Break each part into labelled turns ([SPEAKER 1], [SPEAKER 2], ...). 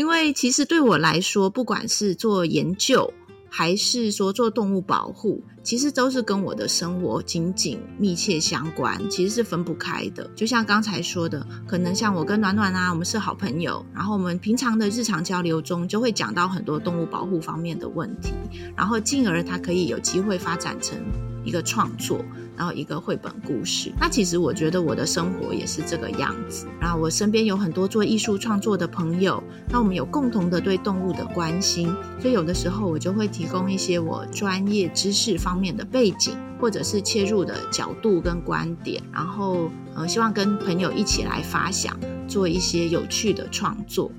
[SPEAKER 1] 因为其实对我来说，不管是做研究，还是说做动物保护，其实都是跟我的生活紧紧密切相关，其实是分不开的。就像刚才说的，可能像我跟暖暖啊，我们是好朋友，然后我们平常的日常交流中就会讲到很多动物保护方面的问题，然后进而它可以有机会发展成一个创作。然后一个绘本故事，那其实我觉得我的生活也是这个样子。然后我身边有很多做艺术创作的朋友，那我们有共同的对动物的关心，所以有的时候我就会提供一些我专业知识方面的背景，或者是切入的角度跟观点，然后呃，希望跟朋友一起来发想，做一些有趣的创作。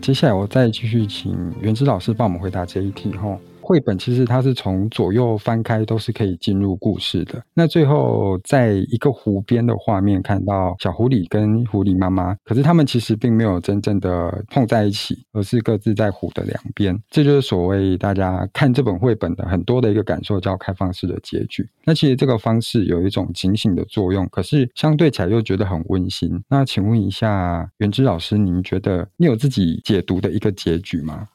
[SPEAKER 2] 接下来我再继续请袁之老师帮我们回答这一题哈。绘本其实它是从左右翻开都是可以进入故事的。那最后在一个湖边的画面看到小狐狸跟狐狸妈妈，可是他们其实并没有真正的碰在一起，而是各自在湖的两边。这就是所谓大家看这本绘本的很多的一个感受，叫开放式的结局。那其实这个方式有一种警醒的作用，可是相对起来又觉得很温馨。那请问一下元之老师，您觉得你有自己解读的一个结局吗？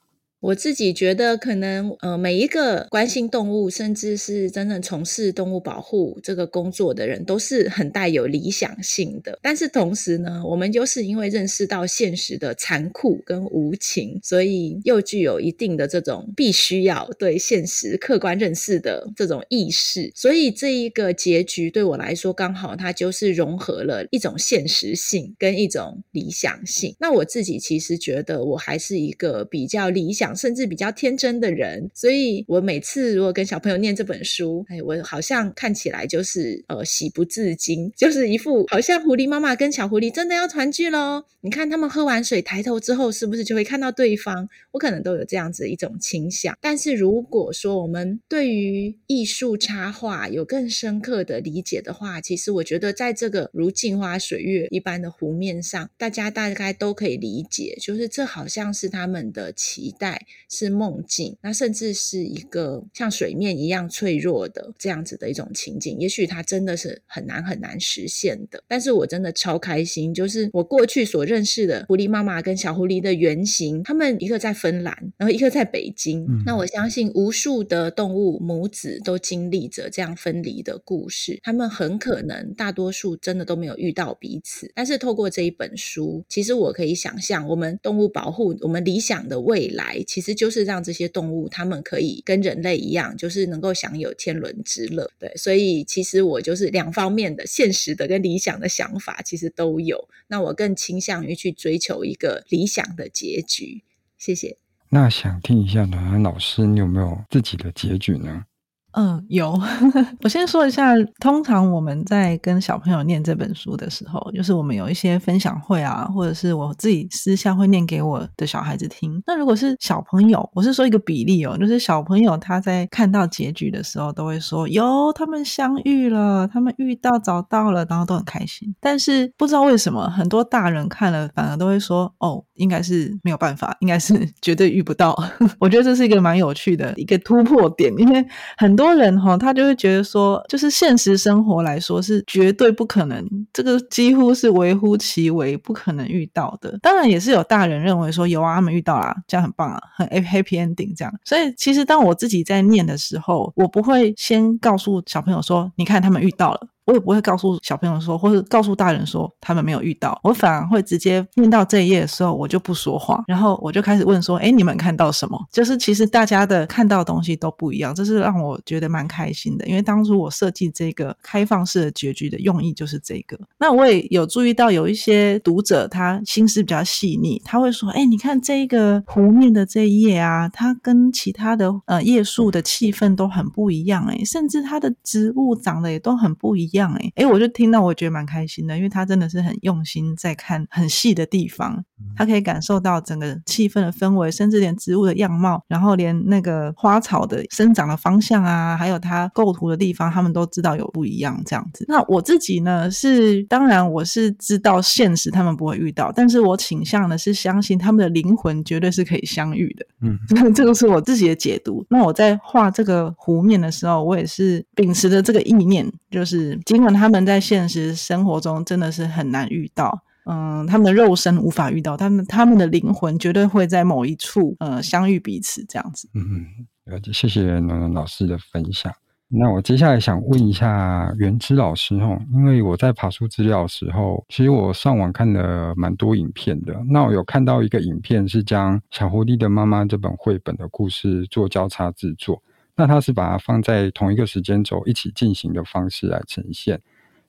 [SPEAKER 1] 我自己觉得，可能呃，每一个关心动物，甚至是真正从事动物保护这个工作的人，都是很带有理想性的。但是同时呢，我们就是因为认识到现实的残酷跟无情，所以又具有一定的这种必须要对现实客观认识的这种意识。所以这一个结局对我来说，刚好它就是融合了一种现实性跟一种理想性。那我自己其实觉得，我还是一个比较理想。甚至比较天真的人，所以我每次如果跟小朋友念这本书，哎，我好像看起来就是呃喜不自禁，就是一副好像狐狸妈妈跟小狐狸真的要团聚喽。你看他们喝完水抬头之后，是不是就会看到对方？我可能都有这样子一种倾向。但是如果说我们对于艺术插画有更深刻的理解的话，其实我觉得在这个如镜花水月一般的湖面上，大家大概都可以理解，就是这好像是他们的期待。是梦境，那甚至是一个像水面一样脆弱的这样子的一种情景，也许它真的是很难很难实现的。但是我真的超开心，就是我过去所认识的狐狸妈妈跟小狐狸的原型，他们一个在芬兰，然后一个在北京。嗯。那我相信无数的动物母子都经历着这样分离的故事，他们很可能大多数真的都没有遇到彼此。但是透过这一本书，其实我可以想象，我们动物保护，我们理想的未来。其实就是让这些动物，它们可以跟人类一样，就是能够享有天伦之乐。对，所以其实我就是两方面的现实的跟理想的想法，其实都有。那我更倾向于去追求一个理想的结局。谢谢。
[SPEAKER 2] 那想听一下暖暖老师，你有没有自己的结局呢？
[SPEAKER 3] 嗯，有。我先说一下，通常我们在跟小朋友念这本书的时候，就是我们有一些分享会啊，或者是我自己私下会念给我的小孩子听。那如果是小朋友，我是说一个比例哦，就是小朋友他在看到结局的时候，都会说哟，他们相遇了，他们遇到找到了，然后都很开心。但是不知道为什么，很多大人看了反而都会说，哦，应该是没有办法，应该是 绝对遇不到。我觉得这是一个蛮有趣的一个突破点，因为很。多人哈，他就会觉得说，就是现实生活来说是绝对不可能，这个几乎是微乎其微，不可能遇到的。当然，也是有大人认为说，有啊，他们遇到啦，这样很棒啊，很 happy ending 这样。所以，其实当我自己在念的时候，我不会先告诉小朋友说，你看他们遇到了。我也不会告诉小朋友说，或者告诉大人说他们没有遇到，我反而会直接念到这一页的时候，我就不说话，然后我就开始问说：“哎，你们看到什么？”就是其实大家的看到的东西都不一样，这是让我觉得蛮开心的。因为当初我设计这个开放式的结局的用意就是这个。那我也有注意到有一些读者他心思比较细腻，他会说：“哎，你看这个湖面的这一页啊，它跟其他的呃页数的气氛都很不一样，哎，甚至它的植物长得也都很不一样。”样哎哎，我就听到，我觉得蛮开心的，因为他真的是很用心在看很细的地方。他可以感受到整个气氛的氛围，甚至连植物的样貌，然后连那个花草的生长的方向啊，还有它构图的地方，他们都知道有不一样这样子。那我自己呢，是当然我是知道现实他们不会遇到，但是我倾向的是相信他们的灵魂绝对是可以相遇的。嗯，这个是我自己的解读。那我在画这个湖面的时候，我也是秉持着这个意念，就是尽管他们在现实生活中真的是很难遇到。嗯，他们的肉身无法遇到，他们他们的灵魂绝对会在某一处呃相遇彼此这样子。
[SPEAKER 2] 嗯嗯，谢谢暖暖老师的分享。那我接下来想问一下元之老师哦，因为我在爬书资料的时候，其实我上网看了蛮多影片的。那我有看到一个影片是将《小狐狸的妈妈》这本绘本的故事做交叉制作，那它是把它放在同一个时间轴一起进行的方式来呈现。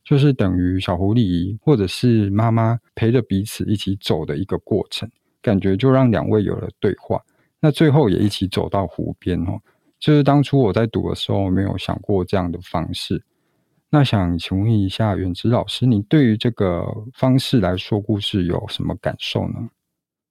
[SPEAKER 2] 就是等于小狐狸或者是妈妈陪着彼此一起走的一个过程，感觉就让两位有了对话。那最后也一起走到湖边哦。就是当初我在读的时候没有想过这样的方式。那想请问一下远之老师，你对于这个方式来说故事有什么感受呢？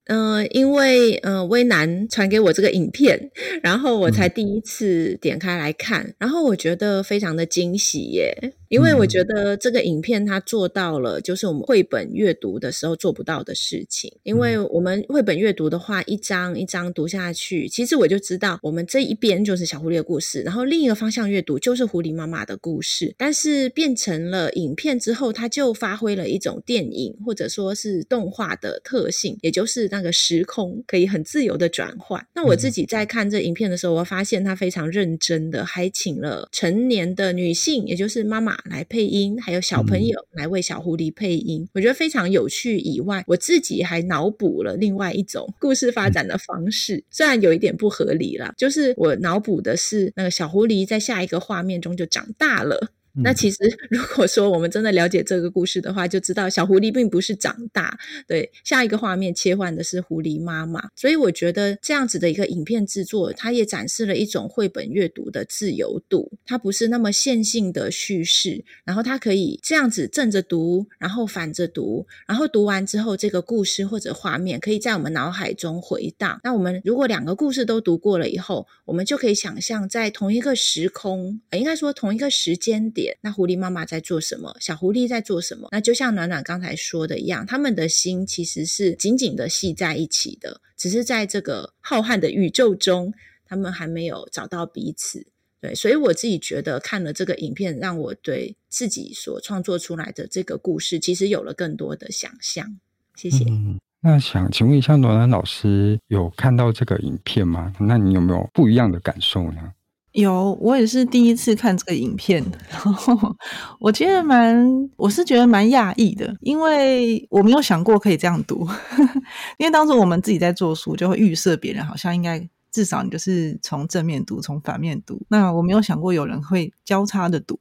[SPEAKER 1] 嗯、呃，因为呃，威南传给我这个影片，然后我才第一次点开来看，嗯、然后我觉得非常的惊喜耶。因为我觉得这个影片它做到了，就是我们绘本阅读的时候做不到的事情。因为我们绘本阅读的话，一张一张读下去，其实我就知道，我们这一边就是小狐狸的故事，然后另一个方向阅读就是狐狸妈妈的故事。但是变成了影片之后，它就发挥了一种电影或者说是动画的特性，也就是那个时空可以很自由的转换。那我自己在看这影片的时候，我发现他非常认真的，还请了成年的女性，也就是妈妈。来配音，还有小朋友来为小狐狸配音，嗯、我觉得非常有趣。以外，我自己还脑补了另外一种故事发展的方式，嗯、虽然有一点不合理啦，就是我脑补的是那个小狐狸在下一个画面中就长大了。那其实，如果说我们真的了解这个故事的话，就知道小狐狸并不是长大，对，下一个画面切换的是狐狸妈妈。所以我觉得这样子的一个影片制作，它也展示了一种绘本阅读的自由度，它不是那么线性的叙事，然后它可以这样子正着读，然后反着读，然后读完之后，这个故事或者画面可以在我们脑海中回荡。那我们如果两个故事都读过了以后，我们就可以想象在同一个时空，应该说同一个时间点。那狐狸妈妈在做什么？小狐狸在做什么？那就像暖暖刚才说的一样，他们的心其实是紧紧的系在一起的，只是在这个浩瀚的宇宙中，他们还没有找到彼此。对，所以我自己觉得看了这个影片，让我对自己所创作出来的这个故事，其实有了更多的想象。谢谢。嗯，
[SPEAKER 2] 那想请问一下暖暖老师，有看到这个影片吗？那你有没有不一样的感受呢？
[SPEAKER 3] 有，我也是第一次看这个影片，然后我觉得蛮，我是觉得蛮讶异的，因为我没有想过可以这样读，因为当时我们自己在做书，就会预设别人好像应该至少你就是从正面读，从反面读，那我没有想过有人会交叉的读。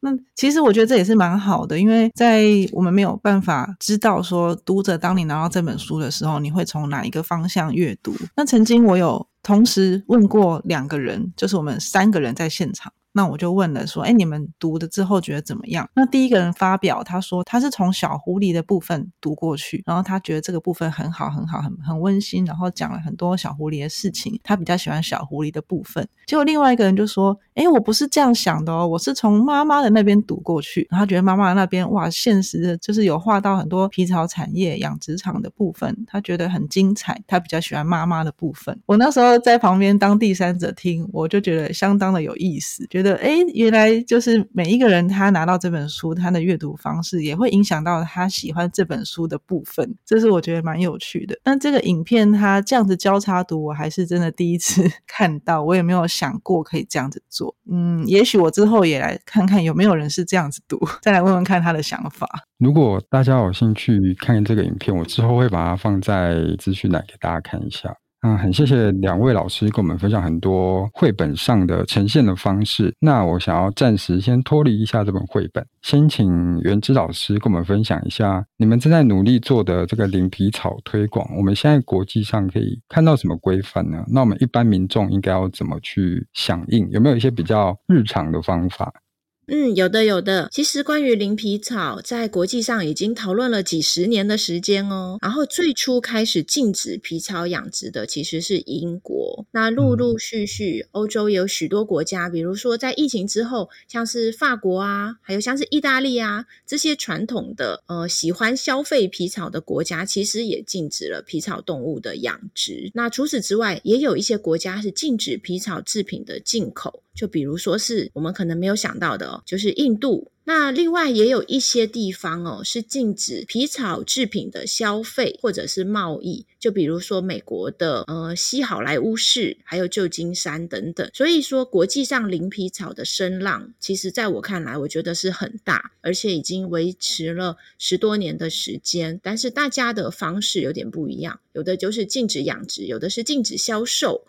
[SPEAKER 3] 那其实我觉得这也是蛮好的，因为在我们没有办法知道说读者当你拿到这本书的时候，你会从哪一个方向阅读。那曾经我有同时问过两个人，就是我们三个人在现场。那我就问了说，哎，你们读了之后觉得怎么样？那第一个人发表，他说他是从小狐狸的部分读过去，然后他觉得这个部分很好，很好，很很温馨，然后讲了很多小狐狸的事情，他比较喜欢小狐狸的部分。结果另外一个人就说，哎，我不是这样想的哦，我是从妈妈的那边读过去，然后觉得妈妈那边哇，现实的就是有画到很多皮草产业、养殖场的部分，他觉得很精彩，他比较喜欢妈妈的部分。我那时候在旁边当第三者听，我就觉得相当的有意思，觉得哎，原来就是每一个人他拿到这本书，他的阅读方式也会影响到他喜欢这本书的部分，这是我觉得蛮有趣的。那这个影片它这样子交叉读，我还是真的第一次 看到，我也没有想过可以这样子做。嗯，也许我之后也来看看有没有人是这样子读，再来问问看他的想法。
[SPEAKER 2] 如果大家有兴趣看这个影片，我之后会把它放在资讯栏给大家看一下。嗯，很谢谢两位老师跟我们分享很多绘本上的呈现的方式。那我想要暂时先脱离一下这本绘本，先请袁之老师跟我们分享一下你们正在努力做的这个零皮草推广。我们现在国际上可以看到什么规范呢？那我们一般民众应该要怎么去响应？有没有一些比较日常的方法？
[SPEAKER 1] 嗯，有的有的。其实关于灵皮草，在国际上已经讨论了几十年的时间哦。然后最初开始禁止皮草养殖的其实是英国。那陆陆续续，欧洲也有许多国家，比如说在疫情之后，像是法国啊，还有像是意大利啊，这些传统的呃喜欢消费皮草的国家，其实也禁止了皮草动物的养殖。那除此之外，也有一些国家是禁止皮草制品的进口。就比如说是我们可能没有想到的哦，就是印度。那另外也有一些地方哦，是禁止皮草制品的消费或者是贸易。就比如说美国的呃西好莱坞市，还有旧金山等等。所以说国际上零皮草的声浪，其实在我看来，我觉得是很大，而且已经维持了十多年的时间。但是大家的方式有点不一样，有的就是禁止养殖，有的是禁止销售。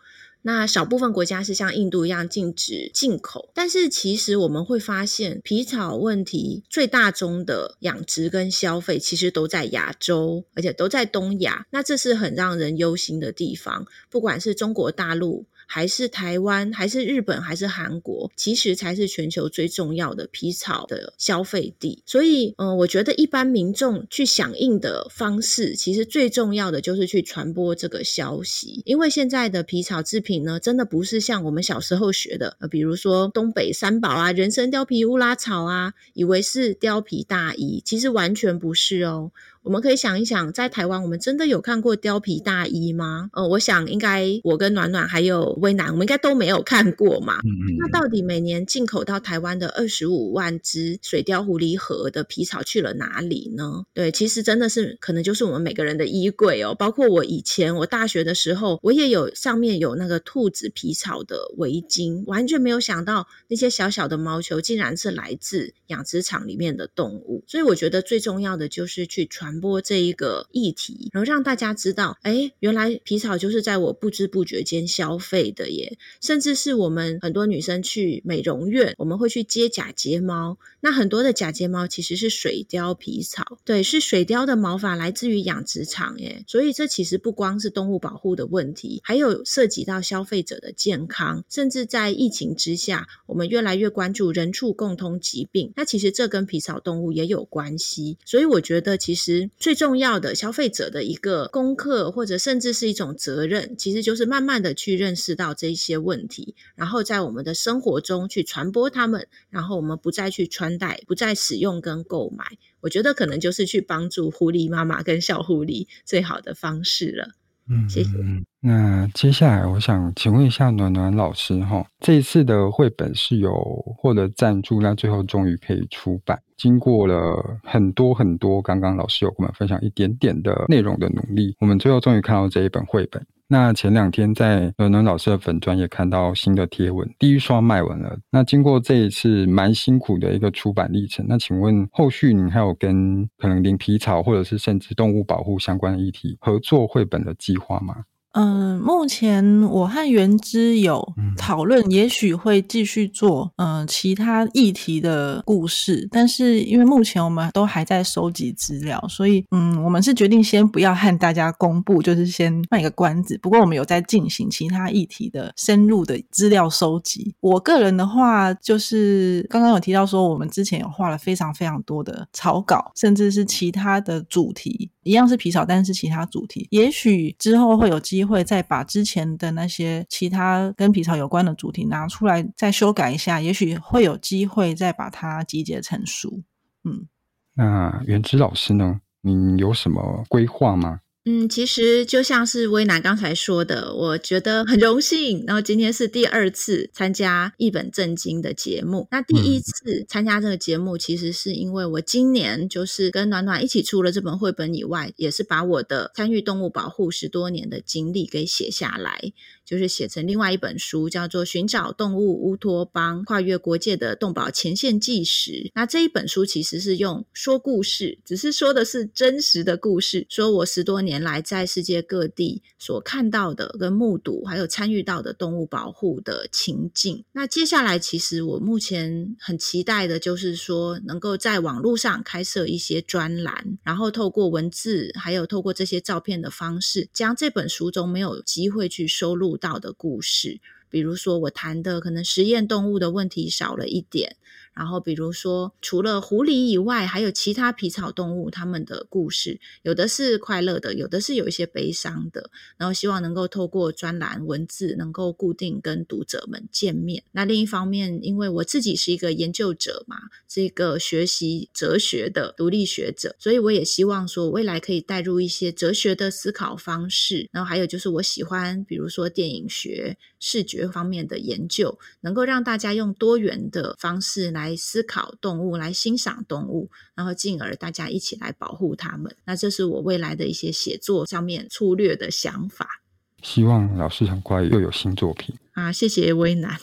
[SPEAKER 1] 那少部分国家是像印度一样禁止进口，但是其实我们会发现，皮草问题最大宗的养殖跟消费其实都在亚洲，而且都在东亚。那这是很让人忧心的地方，不管是中国大陆。还是台湾，还是日本，还是韩国，其实才是全球最重要的皮草的消费地。所以，嗯、我觉得一般民众去响应的方式，其实最重要的就是去传播这个消息。因为现在的皮草制品呢，真的不是像我们小时候学的，呃，比如说东北三宝啊，人参、貂皮、乌拉草啊，以为是貂皮大衣，其实完全不是哦。我们可以想一想，在台湾，我们真的有看过貂皮大衣吗？呃，我想应该我跟暖暖还有威南，我们应该都没有看过嘛。嗯嗯。那到底每年进口到台湾的二十五万只水貂狐狸河的皮草去了哪里呢？对，其实真的是可能就是我们每个人的衣柜哦。包括我以前我大学的时候，我也有上面有那个兔子皮草的围巾，完全没有想到那些小小的毛球竟然是来自养殖场里面的动物。所以我觉得最重要的就是去传。传播这一个议题，然后让大家知道，哎，原来皮草就是在我不知不觉间消费的耶。甚至是我们很多女生去美容院，我们会去接假睫毛，那很多的假睫毛其实是水貂皮草，对，是水貂的毛发来自于养殖场耶。所以这其实不光是动物保护的问题，还有涉及到消费者的健康，甚至在疫情之下，我们越来越关注人畜共通疾病，那其实这跟皮草动物也有关系。所以我觉得其实。最重要的消费者的一个功课，或者甚至是一种责任，其实就是慢慢的去认识到这些问题，然后在我们的生活中去传播它们，然后我们不再去穿戴，不再使用跟购买，我觉得可能就是去帮助狐狸妈妈跟小狐狸最好的方式了。嗯，谢谢。
[SPEAKER 2] 那接下来我想请问一下暖暖老师哈，这一次的绘本是有获得赞助，那最后终于可以出版，经过了很多很多，刚刚老师有跟我们分享一点点的内容的努力，我们最后终于看到这一本绘本。那前两天在暖暖老师的粉专也看到新的贴文，第一刷卖完了。那经过这一次蛮辛苦的一个出版历程，那请问后续你还有跟可能灵皮草或者是甚至动物保护相关的议题合作绘本的计划吗？
[SPEAKER 3] 嗯，目前我和原之有讨论，也许会继续做嗯其他议题的故事，但是因为目前我们都还在收集资料，所以嗯，我们是决定先不要和大家公布，就是先卖个关子。不过我们有在进行其他议题的深入的资料收集。我个人的话，就是刚刚有提到说，我们之前有画了非常非常多的草稿，甚至是其他的主题，一样是皮草，但是其他主题，也许之后会有机。会再把之前的那些其他跟皮草有关的主题拿出来再修改一下，也许会有机会再把它集结成书。嗯，
[SPEAKER 2] 那元之老师呢？你有什么规划吗？
[SPEAKER 1] 嗯，其实就像是威南刚才说的，我觉得很荣幸。然后今天是第二次参加一本正经的节目。那第一次参加这个节目，其实是因为我今年就是跟暖暖一起出了这本绘本以外，也是把我的参与动物保护十多年的经历给写下来。就是写成另外一本书，叫做《寻找动物乌托邦：跨越国界的动保前线纪实》。那这一本书其实是用说故事，只是说的是真实的故事，说我十多年来在世界各地所看到的、跟目睹，还有参与到的动物保护的情境。那接下来，其实我目前很期待的就是说，能够在网络上开设一些专栏，然后透过文字，还有透过这些照片的方式，将这本书中没有机会去收录到的故事，比如说我谈的可能实验动物的问题少了一点，然后比如说除了狐狸以外，还有其他皮草动物，它们的故事，有的是快乐的，有的是有一些悲伤的。然后希望能够透过专栏文字，能够固定跟读者们见面。那另一方面，因为我自己是一个研究者嘛，是一个学习哲学的独立学者，所以我也希望说未来可以带入一些哲学的思考方式。然后还有就是我喜欢，比如说电影学、视觉方面的研究，能够让大家用多元的方式来思考动物，来欣赏动物，然后进而大家一起来保护它们。那这是我未来的一些写作上面粗略的想法。
[SPEAKER 2] 希望老师很快又有新作品
[SPEAKER 1] 啊！谢谢微南。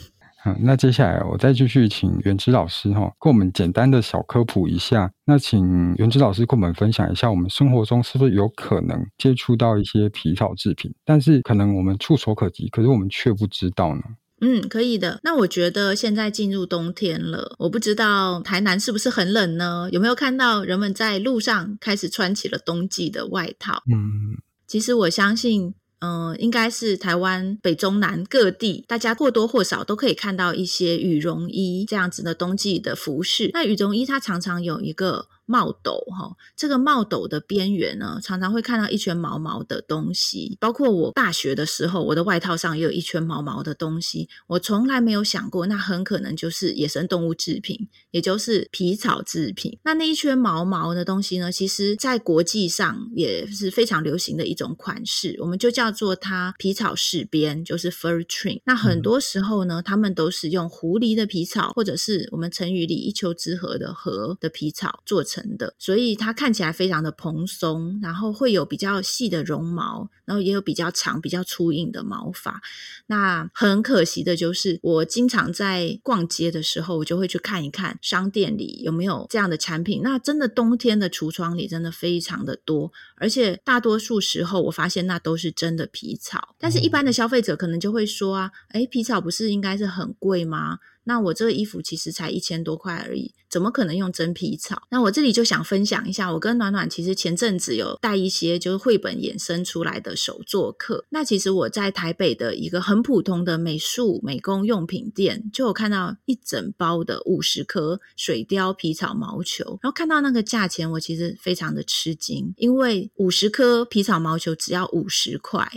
[SPEAKER 2] 嗯，那接下来我再继续请袁之老师哈，跟我们简单的小科普一下。那请袁之老师跟我们分享一下，我们生活中是不是有可能接触到一些皮草制品，但是可能我们触手可及，可是我们却不知道呢？
[SPEAKER 1] 嗯，可以的。那我觉得现在进入冬天了，我不知道台南是不是很冷呢？有没有看到人们在路上开始穿起了冬季的外套？
[SPEAKER 2] 嗯，
[SPEAKER 1] 其实我相信。嗯，应该是台湾北中南各地，大家或多或少都可以看到一些羽绒衣这样子的冬季的服饰。那羽绒衣它常常有一个。帽斗哈，这个帽斗的边缘呢，常常会看到一圈毛毛的东西。包括我大学的时候，我的外套上也有一圈毛毛的东西。我从来没有想过，那很可能就是野生动物制品，也就是皮草制品。那那一圈毛毛的东西呢，其实在国际上也是非常流行的一种款式，我们就叫做它皮草饰边，就是 fur trim。那很多时候呢，他们都是用狐狸的皮草，或者是我们成语里一丘之貉的貉的皮草做成。的，所以它看起来非常的蓬松，然后会有比较细的绒毛，然后也有比较长、比较粗硬的毛发。那很可惜的就是，我经常在逛街的时候，我就会去看一看商店里有没有这样的产品。那真的冬天的橱窗里真的非常的多，而且大多数时候我发现那都是真的皮草。但是一般的消费者可能就会说啊，诶，皮草不是应该是很贵吗？那我这个衣服其实才一千多块而已，怎么可能用真皮草？那我这里就想分享一下，我跟暖暖其实前阵子有带一些就是绘本衍生出来的手作课。那其实我在台北的一个很普通的美术美工用品店，就有看到一整包的五十颗水貂皮草毛球，然后看到那个价钱，我其实非常的吃惊，因为五十颗皮草毛球只要五十块。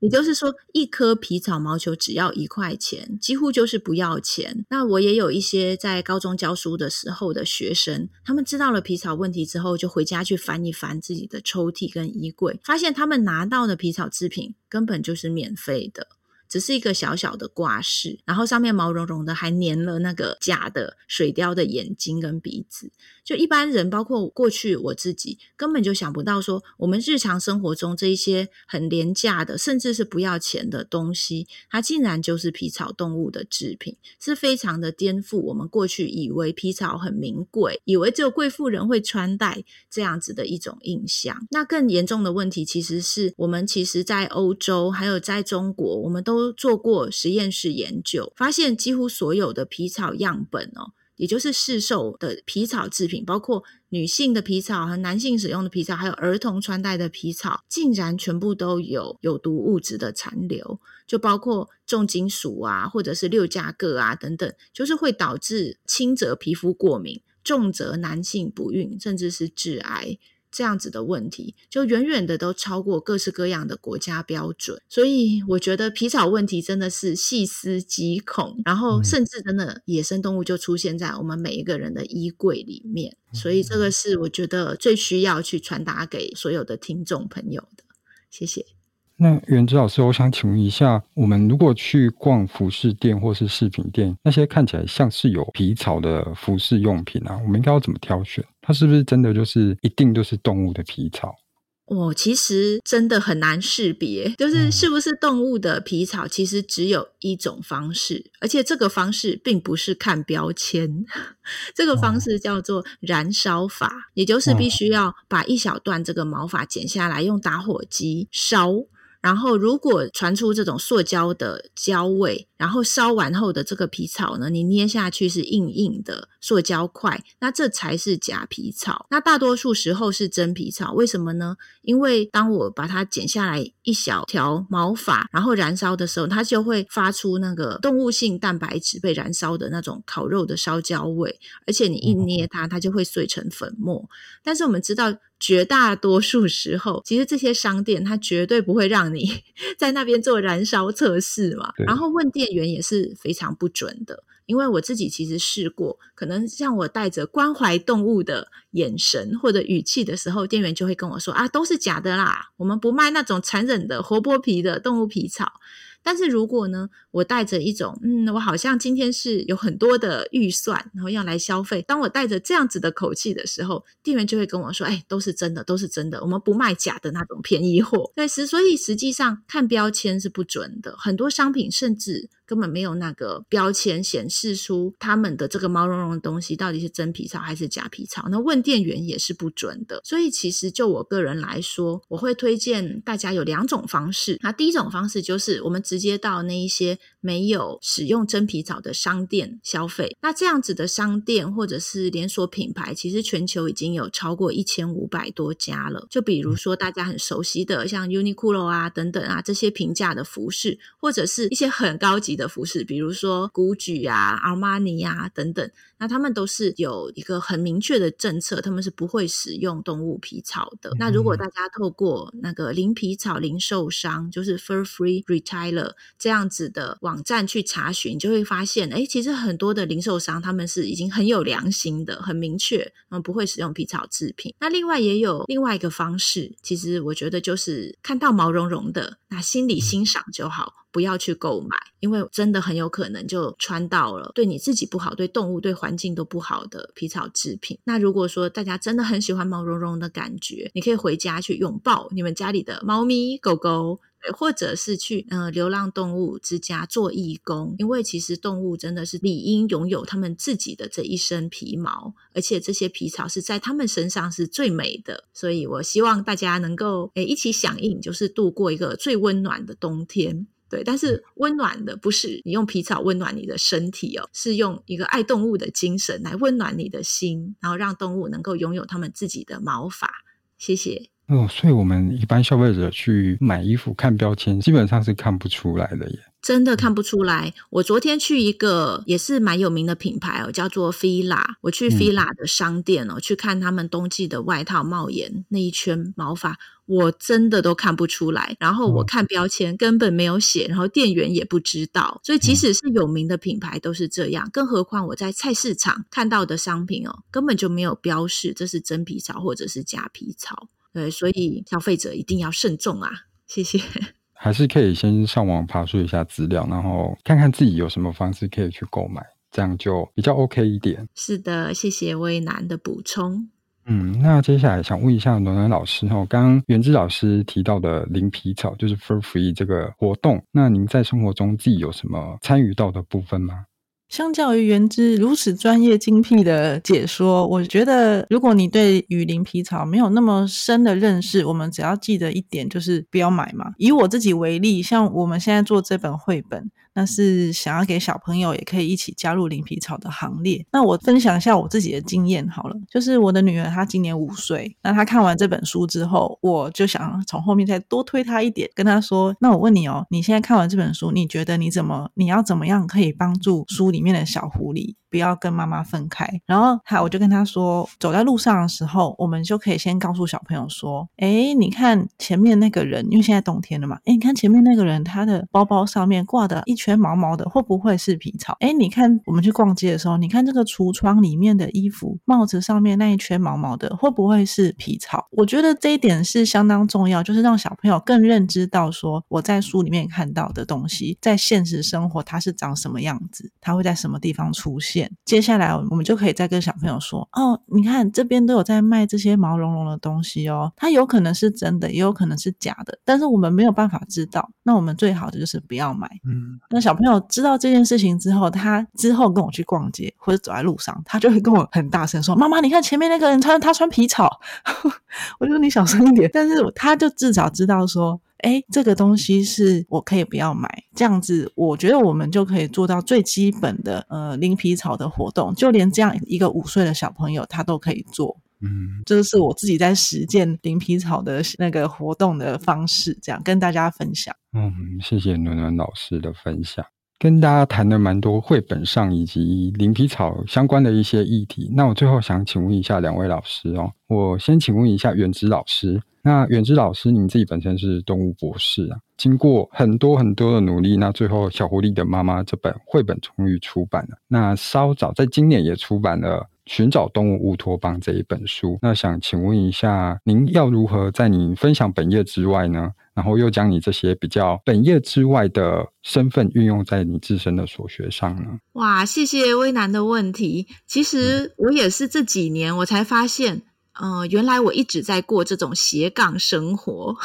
[SPEAKER 1] 也就是说，一颗皮草毛球只要一块钱，几乎就是不要钱。那我也有一些在高中教书的时候的学生，他们知道了皮草问题之后，就回家去翻一翻自己的抽屉跟衣柜，发现他们拿到的皮草制品根本就是免费的。只是一个小小的挂饰，然后上面毛茸茸的，还粘了那个假的水貂的眼睛跟鼻子。就一般人，包括过去我自己，根本就想不到说，我们日常生活中这一些很廉价的，甚至是不要钱的东西，它竟然就是皮草动物的制品，是非常的颠覆我们过去以为皮草很名贵，以为只有贵妇人会穿戴这样子的一种印象。那更严重的问题，其实是我们其实在欧洲还有在中国，我们都。都做过实验室研究，发现几乎所有的皮草样本哦，也就是市售的皮草制品，包括女性的皮草和男性使用的皮草，还有儿童穿戴的皮草，竟然全部都有有毒物质的残留，就包括重金属啊，或者是六价铬啊等等，就是会导致轻则皮肤过敏，重则男性不孕，甚至是致癌。这样子的问题，就远远的都超过各式各样的国家标准，所以我觉得皮草问题真的是细思极恐，然后甚至真的野生动物就出现在我们每一个人的衣柜里面，所以这个是我觉得最需要去传达给所有的听众朋友的。谢谢。
[SPEAKER 2] 那元植老师，我想请问一下，我们如果去逛服饰店或是饰品店，那些看起来像是有皮草的服饰用品啊，我们应该要怎么挑选？它是不是真的就是一定就是动物的皮草？
[SPEAKER 1] 哦，其实真的很难识别，就是是不是动物的皮草，其实只有一种方式，而且这个方式并不是看标签，这个方式叫做燃烧法，也就是必须要把一小段这个毛发剪下来，用打火机烧。然后如果传出这种塑胶的胶味，然后烧完后的这个皮草呢，你捏下去是硬硬的塑胶块，那这才是假皮草。那大多数时候是真皮草，为什么呢？因为当我把它剪下来一小条毛发，然后燃烧的时候，它就会发出那个动物性蛋白质被燃烧的那种烤肉的烧焦味，而且你一捏它，它就会碎成粉末。但是我们知道，绝大多数时候，其实这些商店它绝对不会让你 在那边做燃烧测试嘛。然后问店员也是非常不准的，因为我自己其实试过，可能像我带着关怀动物的眼神或者语气的时候，店员就会跟我说：“啊，都是假的啦，我们不卖那种残忍的活剥皮的动物皮草。”但是如果呢，我带着一种，嗯，我好像今天是有很多的预算，然后要来消费。当我带着这样子的口气的时候，店员就会跟我说：“哎，都是真的，都是真的，我们不卖假的那种便宜货。”对，实所以实际上看标签是不准的，很多商品甚至。根本没有那个标签显示出他们的这个毛茸茸的东西到底是真皮草还是假皮草，那问店员也是不准的。所以其实就我个人来说，我会推荐大家有两种方式。那第一种方式就是我们直接到那一些没有使用真皮草的商店消费。那这样子的商店或者是连锁品牌，其实全球已经有超过一千五百多家了。就比如说大家很熟悉的像 Uniqlo 啊等等啊这些平价的服饰，或者是一些很高级的服饰，比如说 Gucci 啊、阿玛尼啊等等，那他们都是有一个很明确的政策，他们是不会使用动物皮草的。嗯、那如果大家透过那个零皮草零售商，就是 Fur Free Retailer 这样子的网站去查询，就会发现，哎，其实很多的零售商他们是已经很有良心的，很明确，嗯，不会使用皮草制品。那另外也有另外一个方式，其实我觉得就是看到毛茸茸的，那心里欣赏就好。不要去购买，因为真的很有可能就穿到了对你自己不好、对动物、对环境都不好的皮草制品。那如果说大家真的很喜欢毛茸茸的感觉，你可以回家去拥抱你们家里的猫咪、狗狗，或者是去呃流浪动物之家做义工。因为其实动物真的是理应拥有他们自己的这一身皮毛，而且这些皮草是在他们身上是最美的。所以我希望大家能够诶一起响应，就是度过一个最温暖的冬天。对，但是温暖的不是你用皮草温暖你的身体哦，是用一个爱动物的精神来温暖你的心，然后让动物能够拥有他们自己的毛发。谢谢。
[SPEAKER 2] 哦，所以我们一般消费者去买衣服看标签，基本上是看不出来的耶。
[SPEAKER 1] 真的看不出来。我昨天去一个也是蛮有名的品牌哦，叫做 Fila。我去 Fila 的商店哦，嗯、去看他们冬季的外套帽檐那一圈毛发，我真的都看不出来。然后我看标签根本没有写，然后店员也不知道。所以即使是有名的品牌都是这样，嗯、更何况我在菜市场看到的商品哦，根本就没有标示这是真皮草或者是假皮草。对，所以消费者一定要慎重啊！谢谢。
[SPEAKER 2] 还是可以先上网爬梳一下资料，然后看看自己有什么方式可以去购买，这样就比较 OK 一点。
[SPEAKER 1] 是的，谢谢巍楠的补充。
[SPEAKER 2] 嗯，那接下来想问一下暖暖老师哈，刚刚元之老师提到的零皮草就是 Fur Free 这个活动，那您在生活中自己有什么参与到的部分吗？
[SPEAKER 3] 相较于原之如此专业精辟的解说，我觉得如果你对雨林皮草没有那么深的认识，我们只要记得一点，就是不要买嘛。以我自己为例，像我们现在做这本绘本。那是想要给小朋友也可以一起加入零皮草的行列。那我分享一下我自己的经验好了，就是我的女儿她今年五岁，那她看完这本书之后，我就想从后面再多推她一点，跟她说：“那我问你哦，你现在看完这本书，你觉得你怎么，你要怎么样可以帮助书里面的小狐狸？”不要跟妈妈分开。然后，好，我就跟他说，走在路上的时候，我们就可以先告诉小朋友说：“诶，你看前面那个人，因为现在冬天了嘛，诶，你看前面那个人，他的包包上面挂的一圈毛毛的，会不会是皮草？诶，你看我们去逛街的时候，你看这个橱窗里面的衣服，帽子上面那一圈毛毛的，会不会是皮草？我觉得这一点是相当重要，就是让小朋友更认知到说，我在书里面看到的东西，在现实生活它是长什么样子，它会在什么地方出现。”接下来我们就可以再跟小朋友说哦，你看这边都有在卖这些毛茸茸的东西哦，它有可能是真的，也有可能是假的，但是我们没有办法知道。那我们最好的就是不要买。嗯，那小朋友知道这件事情之后，他之后跟我去逛街或者走在路上，他就会跟我很大声说：“妈妈，你看前面那个人穿他穿皮草。” 我就说你小声一点，但是他就至少知道说。哎，这个东西是我可以不要买，这样子，我觉得我们就可以做到最基本的呃零皮草的活动，就连这样一个五岁的小朋友他都可以做。嗯，这是我自己在实践零皮草的那个活动的方式，这样跟大家分享。
[SPEAKER 2] 嗯，谢谢暖暖老师的分享，跟大家谈了蛮多绘本上以及零皮草相关的一些议题。那我最后想请问一下两位老师哦，我先请问一下远之老师。那远之老师，您自己本身是动物博士啊，经过很多很多的努力，那最后《小狐狸的妈妈》这本绘本终于出版了。那稍早在今年也出版了。寻找动物乌托邦这一本书，那想请问一下，您要如何在您分享本业之外呢？然后又将你这些比较本业之外的身份运用在你自身的所学上呢？
[SPEAKER 1] 哇，谢谢威南的问题。其实我也是这几年我才发现，嗯、呃，原来我一直在过这种斜杠生活。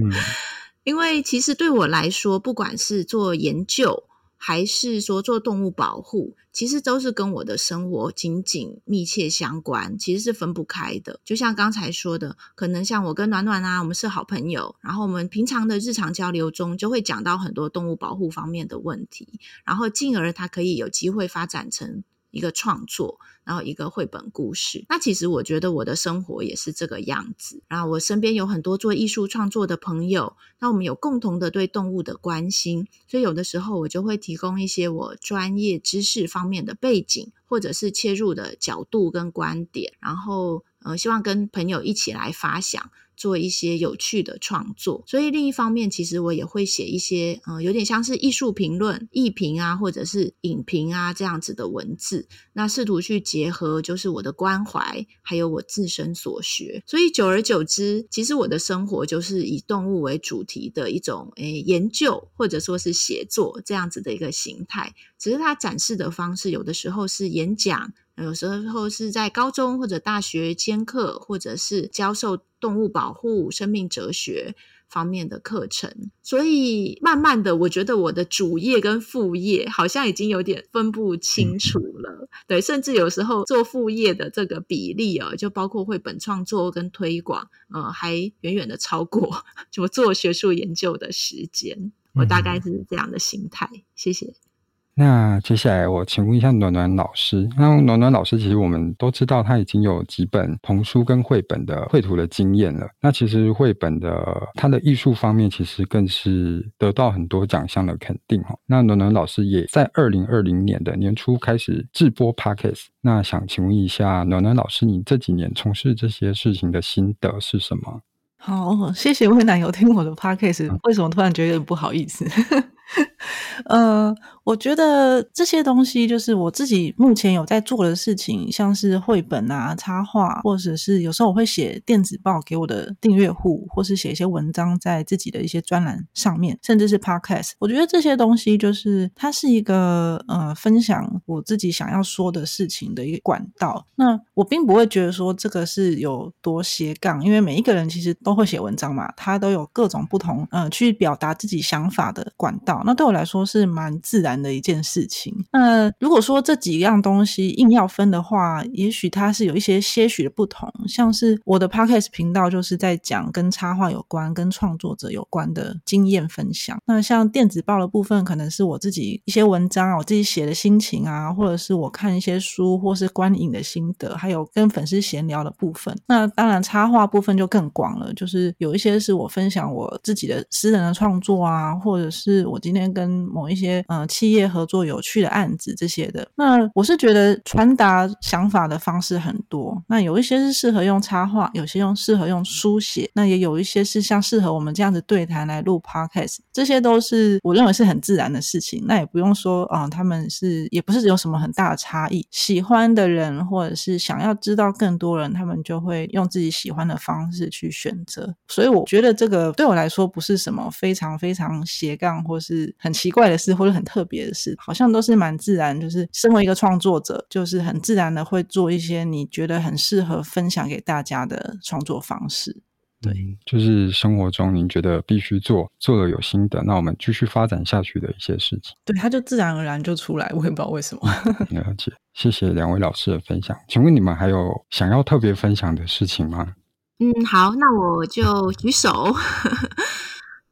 [SPEAKER 1] 嗯，因为其实对我来说，不管是做研究，还是说做动物保护，其实都是跟我的生活紧紧密切相关，其实是分不开的。就像刚才说的，可能像我跟暖暖啊，我们是好朋友，然后我们平常的日常交流中，就会讲到很多动物保护方面的问题，然后进而它可以有机会发展成一个创作。然后一个绘本故事，那其实我觉得我的生活也是这个样子。然后我身边有很多做艺术创作的朋友，那我们有共同的对动物的关心，所以有的时候我就会提供一些我专业知识方面的背景，或者是切入的角度跟观点，然后呃，希望跟朋友一起来发想。做一些有趣的创作，所以另一方面，其实我也会写一些，呃，有点像是艺术评论、艺评啊，或者是影评啊这样子的文字。那试图去结合，就是我的关怀，还有我自身所学。所以久而久之，其实我的生活就是以动物为主题的一种，诶，研究或者说是写作这样子的一个形态。只是它展示的方式，有的时候是演讲。有时候是在高中或者大学兼课，或者是教授动物保护、生命哲学方面的课程。所以慢慢的，我觉得我的主业跟副业好像已经有点分不清楚了。对，甚至有时候做副业的这个比例哦，就包括绘本创作跟推广，呃，还远远的超过我做学术研究的时间。我大概是这样的心态。谢谢。
[SPEAKER 2] 那接下来我请问一下暖暖老师，那暖暖老师其实我们都知道他已经有几本童书跟绘本的绘图的经验了。那其实绘本的他的艺术方面，其实更是得到很多奖项的肯定哈。那暖暖老师也在二零二零年的年初开始制播 Podcast。那想请问一下暖暖老师，你这几年从事这些事情的心得是什么？
[SPEAKER 3] 好，谢谢威南有听我的 Podcast，为什么突然觉得有点不好意思？呃，我觉得这些东西就是我自己目前有在做的事情，像是绘本啊、插画，或者是有时候我会写电子报给我的订阅户，或是写一些文章在自己的一些专栏上面，甚至是 Podcast。我觉得这些东西就是它是一个呃分享我自己想要说的事情的一个管道。那我并不会觉得说这个是有多斜杠，因为每一个人其实都会写文章嘛，他都有各种不同呃去表达自己想法的管道。那对我来说是蛮自然的一件事情。那如果说这几样东西硬要分的话，也许它是有一些些许的不同。像是我的 Podcast 频道就是在讲跟插画有关、跟创作者有关的经验分享。那像电子报的部分，可能是我自己一些文章啊，我自己写的心情啊，或者是我看一些书或是观影的心得，还有跟粉丝闲聊的部分。那当然插画部分就更广了，就是有一些是我分享我自己的私人的创作啊，或者是我。今天跟某一些嗯、呃、企业合作有趣的案子这些的，那我是觉得传达想法的方式很多。那有一些是适合用插画，有些用适合用书写，那也有一些是像适合我们这样子对谈来录 podcast，这些都是我认为是很自然的事情。那也不用说啊、他们是也不是有什么很大的差异。喜欢的人或者是想要知道更多人，他们就会用自己喜欢的方式去选择。所以我觉得这个对我来说不是什么非常非常斜杠或。是很奇怪的事，或者很特别的事，好像都是蛮自然。就是身为一个创作者，就是很自然的会做一些你觉得很适合分享给大家的创作方式。对，
[SPEAKER 2] 嗯、就是生活中您觉得必须做，做了有心得，那我们继续发展下去的一些事情。
[SPEAKER 3] 对，它就自然而然就出来，我也不知道为什么。
[SPEAKER 2] 了解，谢谢两位老师的分享。请问你们还有想要特别分享的事情吗？
[SPEAKER 1] 嗯，好，那我就举手。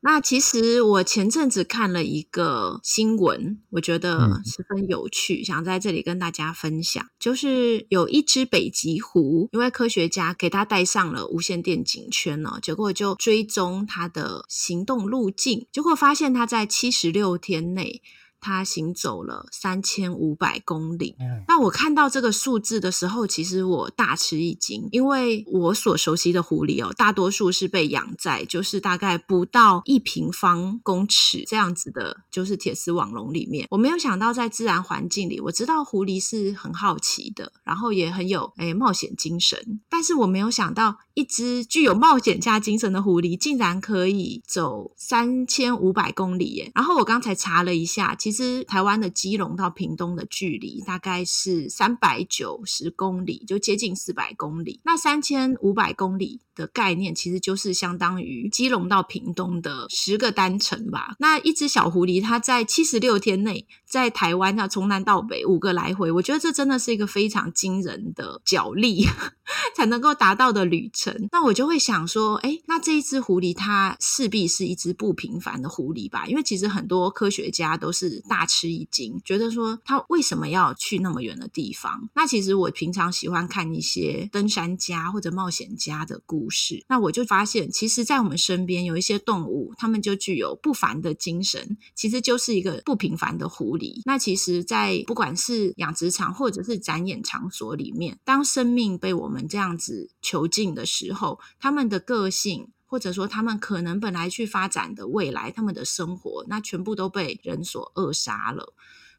[SPEAKER 1] 那其实我前阵子看了一个新闻，我觉得十分有趣，嗯、想在这里跟大家分享。就是有一只北极狐，因为科学家给它戴上了无线电颈圈呢，结果就追踪它的行动路径，结果发现它在七十六天内。他行走了三千五百公里。那我看到这个数字的时候，其实我大吃一惊，因为我所熟悉的狐狸哦，大多数是被养在就是大概不到一平方公尺这样子的，就是铁丝网笼里面。我没有想到在自然环境里，我知道狐狸是很好奇的，然后也很有诶冒险精神，但是我没有想到一只具有冒险家精神的狐狸，竟然可以走三千五百公里耶。然后我刚才查了一下，其实。其实台湾的基隆到屏东的距离大概是三百九十公里，就接近四百公里。那三千五百公里的概念，其实就是相当于基隆到屏东的十个单程吧。那一只小狐狸，它在七十六天内，在台湾要从南到北五个来回，我觉得这真的是一个非常惊人的脚力 才能够达到的旅程。那我就会想说，哎，那这一只狐狸，它势必是一只不平凡的狐狸吧？因为其实很多科学家都是大吃一惊，觉得说它为什么要去那么远的地方？那其实我平常喜欢看一些登山家或者冒险家的故事，那我就发现，其实，在我们身边有一些动物，它们就具有不凡的精神，其实就是一个不平凡的狐狸。那其实，在不管是养殖场或者是展演场所里面，当生命被我们这样子囚禁的时候，他们的个性，或者说他们可能本来去发展的未来，他们的生活，那全部都被人所扼杀了。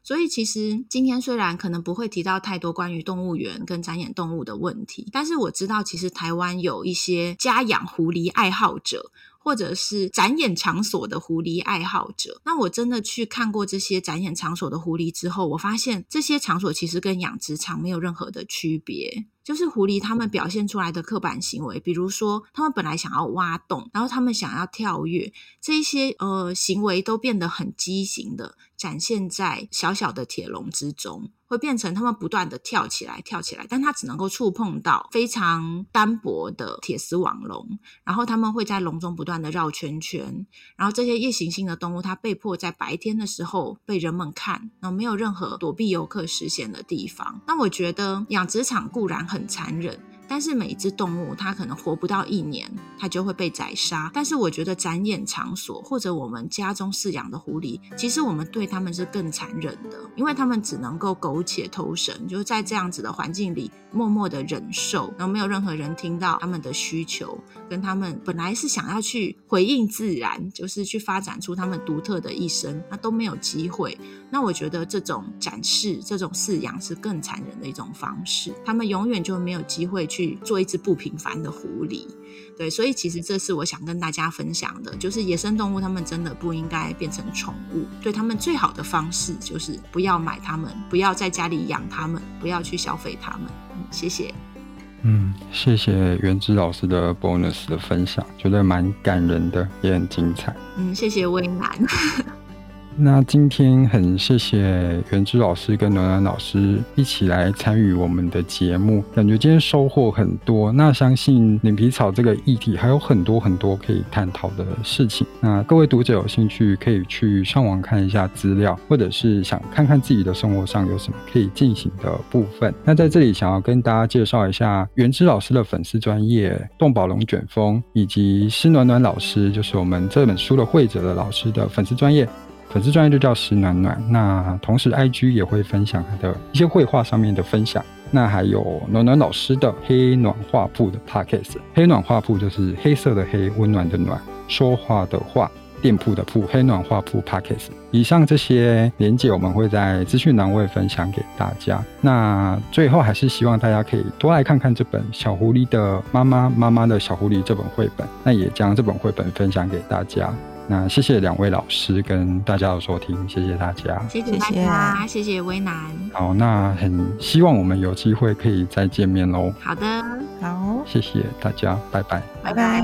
[SPEAKER 1] 所以，其实今天虽然可能不会提到太多关于动物园跟展演动物的问题，但是我知道，其实台湾有一些家养狐狸爱好者。或者是展演场所的狐狸爱好者，那我真的去看过这些展演场所的狐狸之后，我发现这些场所其实跟养殖场没有任何的区别。就是狐狸他们表现出来的刻板行为，比如说他们本来想要挖洞，然后他们想要跳跃，这一些呃行为都变得很畸形的展现在小小的铁笼之中。会变成他们不断的跳起来，跳起来，但它只能够触碰到非常单薄的铁丝网笼，然后他们会在笼中不断的绕圈圈，然后这些夜行性的动物，它被迫在白天的时候被人们看，然后没有任何躲避游客视线的地方。那我觉得养殖场固然很很残忍。但是每一只动物，它可能活不到一年，它就会被宰杀。但是我觉得展演场所或者我们家中饲养的狐狸，其实我们对它们是更残忍的，因为它们只能够苟且偷生，就是在这样子的环境里默默的忍受，然后没有任何人听到他们的需求，跟他们本来是想要去回应自然，就是去发展出他们独特的一生，那都没有机会。那我觉得这种展示、这种饲养是更残忍的一种方式，他们永远就没有机会去。去做一只不平凡的狐狸，对，所以其实这是我想跟大家分享的，就是野生动物它们真的不应该变成宠物，对它们最好的方式就是不要买它们，不要在家里养它们，不要去消费它们。嗯，谢谢。
[SPEAKER 2] 嗯，谢谢元之老师的 bonus 的分享，觉得蛮感人的，也很精彩。
[SPEAKER 1] 嗯，谢谢微南。
[SPEAKER 2] 那今天很谢谢元之老师跟暖暖老师一起来参与我们的节目，感觉今天收获很多。那相信领皮草这个议题还有很多很多可以探讨的事情。那各位读者有兴趣可以去上网看一下资料，或者是想看看自己的生活上有什么可以进行的部分。那在这里想要跟大家介绍一下元之老师的粉丝专业动保龙卷风，以及施暖暖老师，就是我们这本书的绘者的老师的粉丝专业。粉丝专业就叫石暖暖，那同时 IG 也会分享他的一些绘画上面的分享。那还有暖暖老师的黑暖画铺的 Podcast，黑暖画铺就是黑色的黑，温暖的暖，说话的话，店铺的铺，黑暖画铺 Podcast。以上这些连接我们会在资讯栏位分享给大家。那最后还是希望大家可以多来看看这本《小狐狸的妈妈妈妈的小狐狸》这本绘本，那也将这本绘本分享给大家。那谢谢两位老师跟大家的收听，谢谢大家，
[SPEAKER 1] 谢谢大家，谢谢威南。
[SPEAKER 2] 好，那很希望我们有机会可以再见面喽。
[SPEAKER 1] 好的，
[SPEAKER 3] 好，
[SPEAKER 2] 谢谢大家，拜拜，
[SPEAKER 1] 拜拜。